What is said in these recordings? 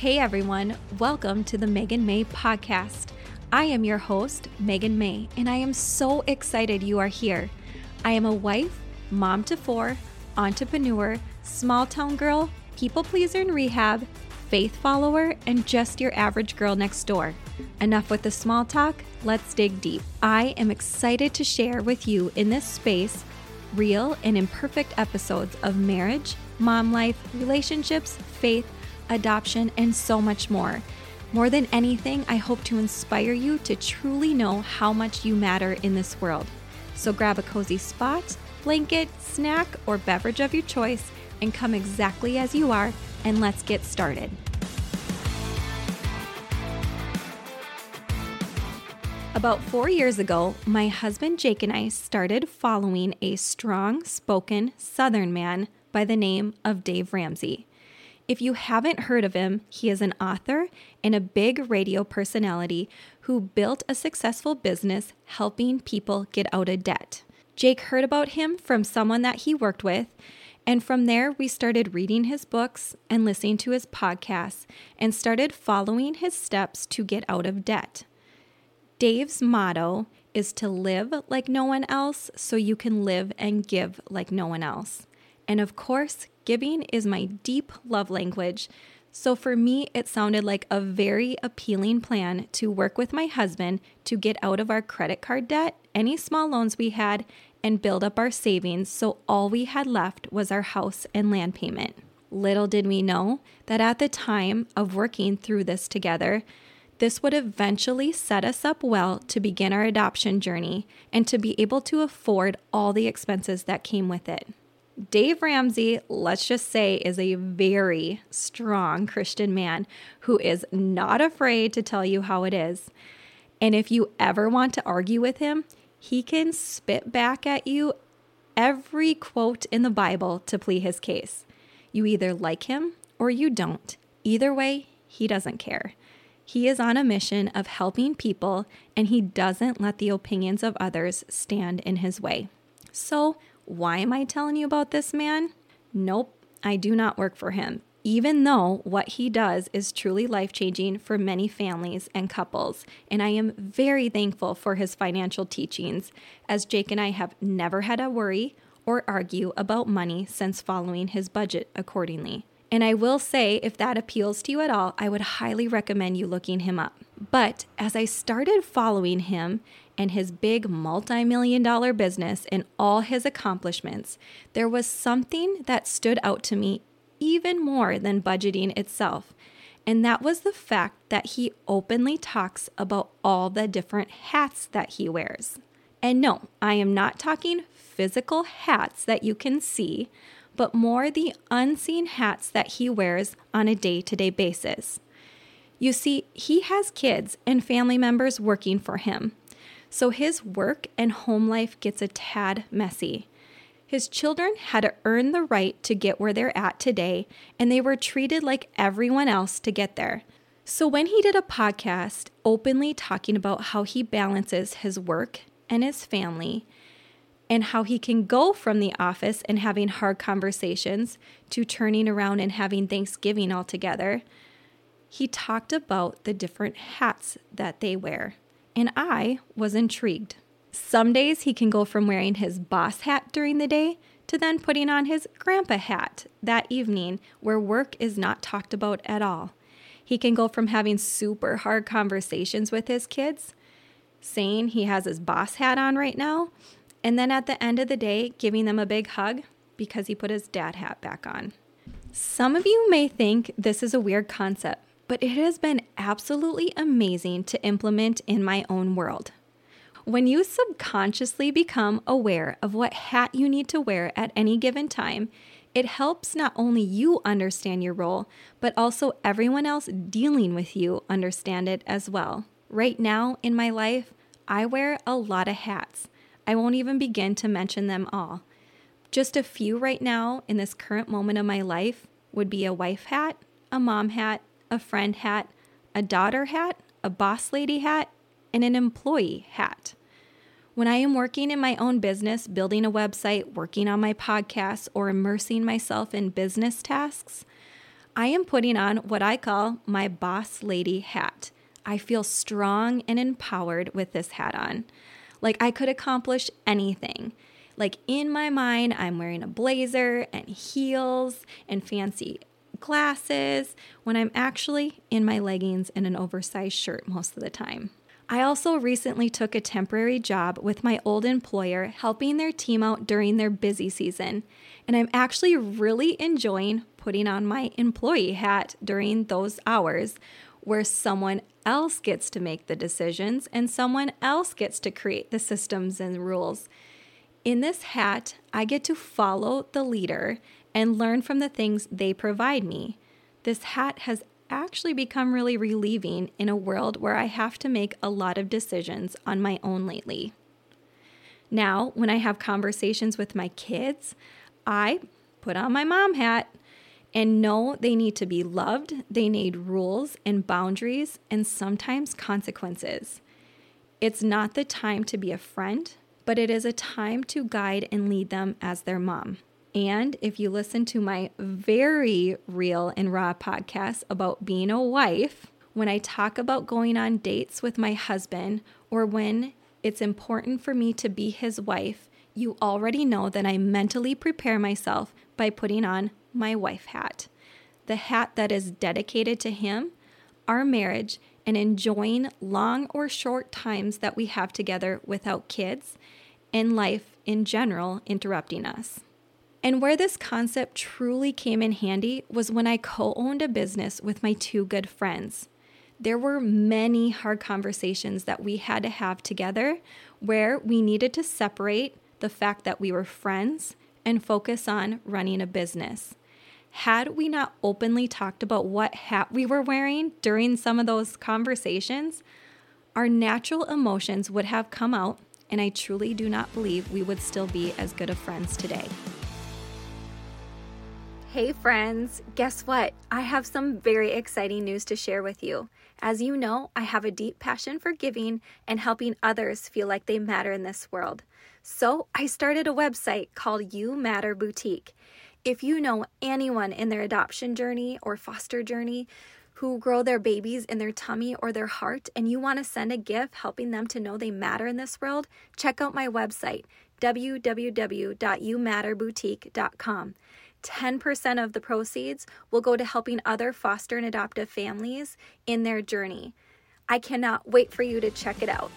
Hey everyone, welcome to the Megan May podcast. I am your host, Megan May, and I am so excited you are here. I am a wife, mom to four, entrepreneur, small town girl, people pleaser in rehab, faith follower, and just your average girl next door. Enough with the small talk, let's dig deep. I am excited to share with you in this space real and imperfect episodes of marriage, mom life, relationships, faith, adoption, and so much more. More than anything, I hope to inspire you to truly know how much you matter in this world. So grab a cozy spot, blanket, snack, or beverage of your choice and come exactly as you are, and let's get started. About four years ago, my husband Jake and I started following a strong spoken Southern man by the name of Dave Ramsey. If you haven't heard of him, he is an author and a big radio personality who built a successful business helping people get out of debt. Jake heard about him from someone that he worked with, and from there we started reading his books and listening to his podcasts and started following his steps to get out of debt. Dave's motto is to live like no one else so you can live and give like no one else. And of course, giving is my deep love language. So for me, it sounded like a very appealing plan to work with my husband to get out of our credit card debt, any small loans we had, and build up our savings so all we had left was our house and land payment. Little did we know that at the time of working through this together, this would eventually set us up well to begin our adoption journey and to be able to afford all the expenses that came with it. Dave Ramsey, let's just say, is a very strong Christian man who is not afraid to tell you how it is. And if you ever want to argue with him, he can spit back at you every quote in the Bible to plead his case. You either like him or you don't. Either way, he doesn't care. He is on a mission of helping people and he doesn't let the opinions of others stand in his way. So, why am I telling you about this man? Nope, I do not work for him, even though what he does is truly life changing for many families and couples. And I am very thankful for his financial teachings, as Jake and I have never had a worry or argue about money since following his budget accordingly. And I will say, if that appeals to you at all, I would highly recommend you looking him up. But as I started following him and his big multi million dollar business and all his accomplishments, there was something that stood out to me even more than budgeting itself. And that was the fact that he openly talks about all the different hats that he wears. And no, I am not talking physical hats that you can see, but more the unseen hats that he wears on a day to day basis. You see, he has kids and family members working for him. So his work and home life gets a tad messy. His children had to earn the right to get where they're at today, and they were treated like everyone else to get there. So, when he did a podcast openly talking about how he balances his work and his family, and how he can go from the office and having hard conversations to turning around and having Thanksgiving all together, he talked about the different hats that they wear and I was intrigued. Some days he can go from wearing his boss hat during the day to then putting on his grandpa hat that evening where work is not talked about at all. He can go from having super hard conversations with his kids, saying he has his boss hat on right now, and then at the end of the day, giving them a big hug because he put his dad hat back on. Some of you may think this is a weird concept, but it has been absolutely amazing to implement in my own world. When you subconsciously become aware of what hat you need to wear at any given time, it helps not only you understand your role, but also everyone else dealing with you understand it as well. Right now in my life, I wear a lot of hats. I won't even begin to mention them all. Just a few right now in this current moment of my life would be a wife hat, a mom hat, a friend hat, a daughter hat, a boss lady hat, and an employee hat. When I am working in my own business, building a website, working on my podcast, or immersing myself in business tasks, I am putting on what I call my boss lady hat. I feel strong and empowered with this hat on. Like I could accomplish anything. Like in my mind, I'm wearing a blazer and heels and fancy glasses when I'm actually in my leggings and an oversized shirt most of the time. I also recently took a temporary job with my old employer helping their team out during their busy season, and I'm actually really enjoying putting on my employee hat during those hours where someone else gets to make the decisions and someone else gets to create the systems and rules. In this hat, I get to follow the leader and learn from the things they provide me. This hat has actually become really relieving in a world where I have to make a lot of decisions on my own lately. Now, when I have conversations with my kids, I put on my mom hat and know they need to be loved, they need rules and boundaries, and sometimes consequences. It's not the time to be a friend, but it is a time to guide and lead them as their mom. And if you listen to my very real and raw podcast about being a wife, when I talk about going on dates with my husband or when it's important for me to be his wife, you already know that I mentally prepare myself by putting on my wife hat, the hat that is dedicated to him, our marriage, and enjoying long or short times that we have together without kids and life in general interrupting us. And where this concept truly came in handy was when I co owned a business with my two good friends. There were many hard conversations that we had to have together where we needed to separate the fact that we were friends and focus on running a business. Had we not openly talked about what hat we were wearing during some of those conversations, our natural emotions would have come out, and I truly do not believe we would still be as good of friends today. Hey, friends, guess what? I have some very exciting news to share with you. As you know, I have a deep passion for giving and helping others feel like they matter in this world. So I started a website called You Matter Boutique. If you know anyone in their adoption journey or foster journey who grow their babies in their tummy or their heart and you want to send a gift helping them to know they matter in this world, check out my website, www.youmatterboutique.com. 10% of the proceeds will go to helping other foster and adoptive families in their journey. I cannot wait for you to check it out.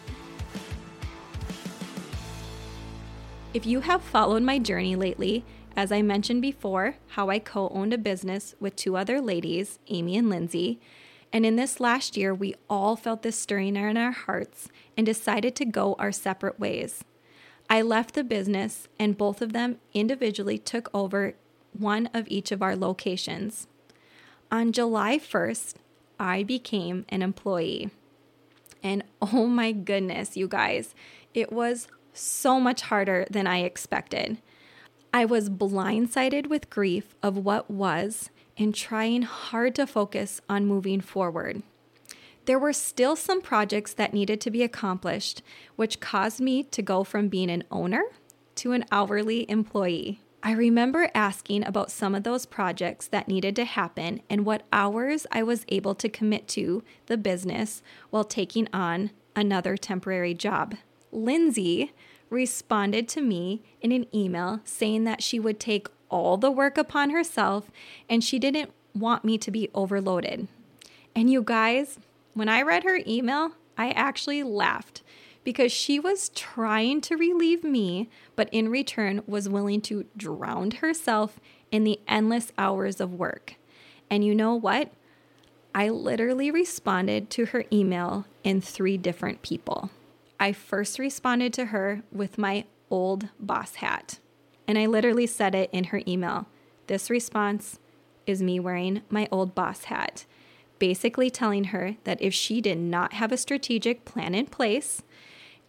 If you have followed my journey lately, as I mentioned before, how I co owned a business with two other ladies, Amy and Lindsay, and in this last year, we all felt this stirring in our hearts and decided to go our separate ways. I left the business, and both of them individually took over one of each of our locations. On July 1st, I became an employee. And oh my goodness, you guys, it was so much harder than I expected. I was blindsided with grief of what was and trying hard to focus on moving forward. There were still some projects that needed to be accomplished, which caused me to go from being an owner to an hourly employee. I remember asking about some of those projects that needed to happen and what hours I was able to commit to the business while taking on another temporary job. Lindsay responded to me in an email saying that she would take all the work upon herself and she didn't want me to be overloaded. And you guys, when I read her email, I actually laughed because she was trying to relieve me, but in return was willing to drown herself in the endless hours of work. And you know what? I literally responded to her email in three different people. I first responded to her with my old boss hat. And I literally said it in her email. This response is me wearing my old boss hat, basically telling her that if she did not have a strategic plan in place,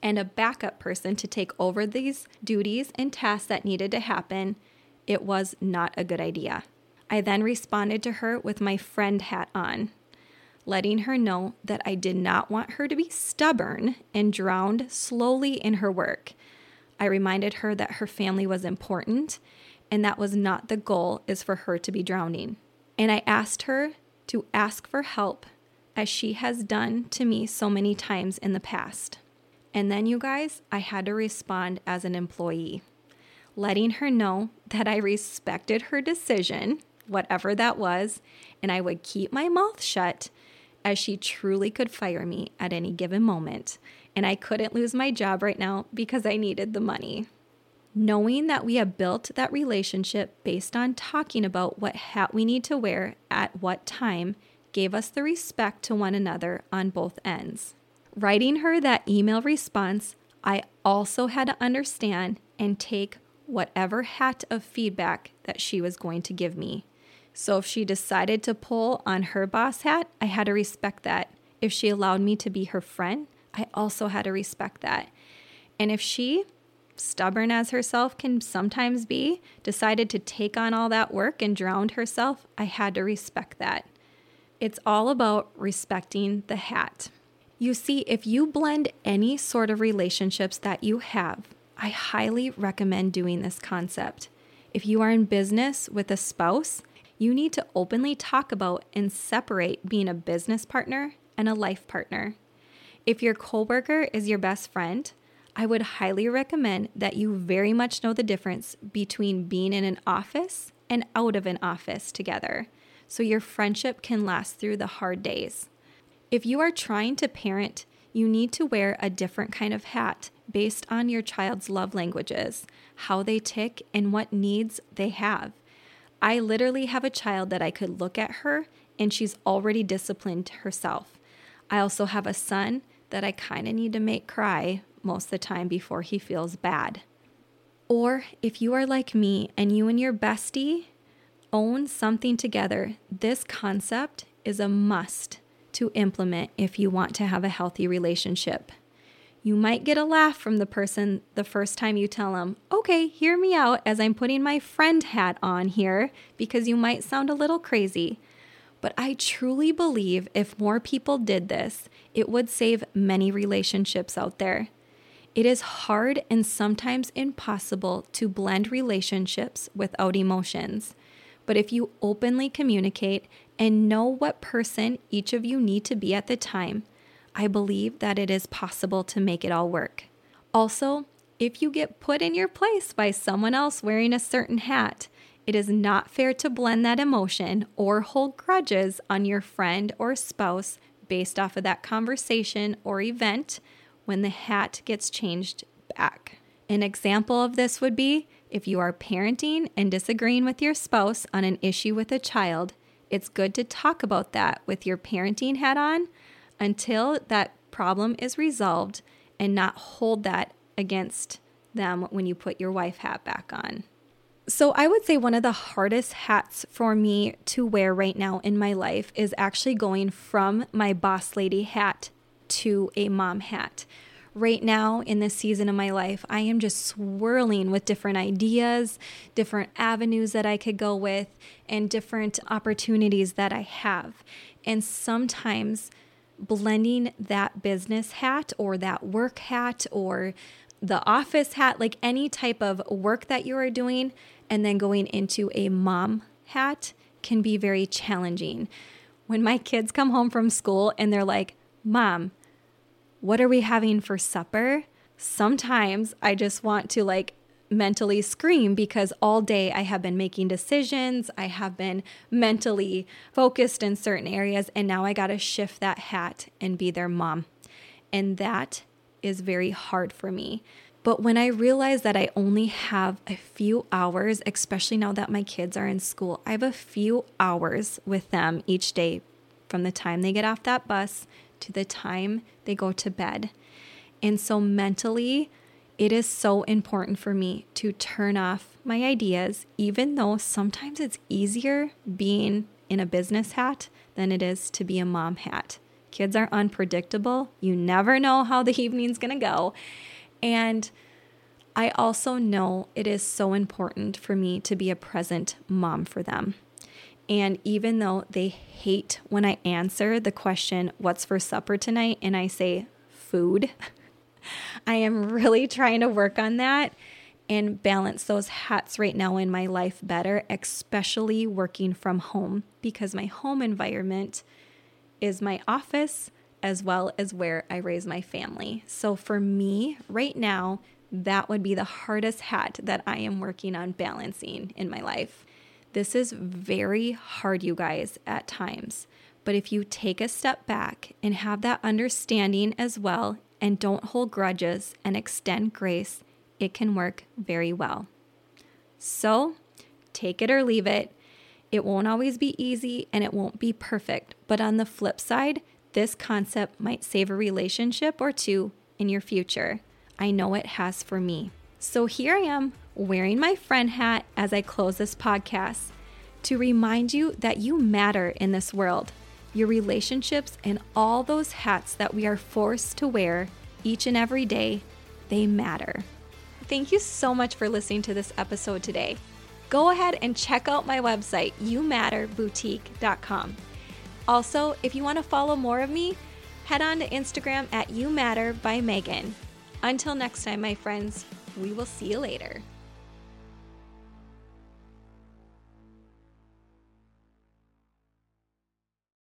and a backup person to take over these duties and tasks that needed to happen, it was not a good idea. I then responded to her with my friend hat on, letting her know that I did not want her to be stubborn and drowned slowly in her work. I reminded her that her family was important and that was not the goal is for her to be drowning. And I asked her to ask for help as she has done to me so many times in the past. And then, you guys, I had to respond as an employee, letting her know that I respected her decision, whatever that was, and I would keep my mouth shut as she truly could fire me at any given moment. And I couldn't lose my job right now because I needed the money. Knowing that we have built that relationship based on talking about what hat we need to wear at what time gave us the respect to one another on both ends. Writing her that email response, I also had to understand and take whatever hat of feedback that she was going to give me. So if she decided to pull on her boss hat, I had to respect that. If she allowed me to be her friend, I also had to respect that. And if she stubborn as herself can sometimes be, decided to take on all that work and drowned herself, I had to respect that. It's all about respecting the hat. You see, if you blend any sort of relationships that you have, I highly recommend doing this concept. If you are in business with a spouse, you need to openly talk about and separate being a business partner and a life partner. If your coworker is your best friend, I would highly recommend that you very much know the difference between being in an office and out of an office together so your friendship can last through the hard days. If you are trying to parent, you need to wear a different kind of hat based on your child's love languages, how they tick, and what needs they have. I literally have a child that I could look at her and she's already disciplined herself. I also have a son that I kind of need to make cry most of the time before he feels bad. Or if you are like me and you and your bestie own something together, this concept is a must to implement if you want to have a healthy relationship. You might get a laugh from the person the first time you tell them, okay, hear me out as I'm putting my friend hat on here, because you might sound a little crazy. But I truly believe if more people did this, it would save many relationships out there. It is hard and sometimes impossible to blend relationships without emotions. But if you openly communicate and know what person each of you need to be at the time, I believe that it is possible to make it all work. Also, if you get put in your place by someone else wearing a certain hat, it is not fair to blend that emotion or hold grudges on your friend or spouse based off of that conversation or event when the hat gets changed back. An example of this would be if you are parenting and disagreeing with your spouse on an issue with a child, it's good to talk about that with your parenting hat on until that problem is resolved and not hold that against them when you put your wife hat back on. So, I would say one of the hardest hats for me to wear right now in my life is actually going from my boss lady hat to a mom hat. Right now, in this season of my life, I am just swirling with different ideas, different avenues that I could go with, and different opportunities that I have. And sometimes blending that business hat or that work hat or the office hat, like any type of work that you are doing, and then going into a mom hat can be very challenging. When my kids come home from school and they're like, Mom, what are we having for supper? Sometimes I just want to like mentally scream because all day I have been making decisions. I have been mentally focused in certain areas, and now I got to shift that hat and be their mom. And that is very hard for me. But when I realize that I only have a few hours, especially now that my kids are in school, I have a few hours with them each day from the time they get off that bus to the time they go to bed. And so, mentally, it is so important for me to turn off my ideas, even though sometimes it's easier being in a business hat than it is to be a mom hat. Kids are unpredictable. You never know how the evening's gonna go. And I also know it is so important for me to be a present mom for them. And even though they hate when I answer the question, What's for supper tonight? and I say, Food, I am really trying to work on that. and balance those hats right now in my life better, especially working from home because my home environment is my office as well as where I raise my family. So for me, right now, that would be the hardest hat that I am working on balancing in my life. This is very hard, you guys, at times. But if you take a step back and have that understanding as well, and don't hold grudges and extend grace, it can work very well. So, take it or leave it. It won't always be easy and it won't be perfect. But on the flip side, this concept might save a relationship or two in your future. I know it has for me. So here I am wearing my friend hat as I close this podcast to remind you that you matter in this world. Your relationships and all those hats that we are forced to wear each and every day, they matter. Thank you so much for listening to this episode today. Go ahead and check out my website, youmatterboutique.com. Also, if you want to follow more of me, head on to Instagram at You Matter by Megan. Until next time, my friends, we will see you later.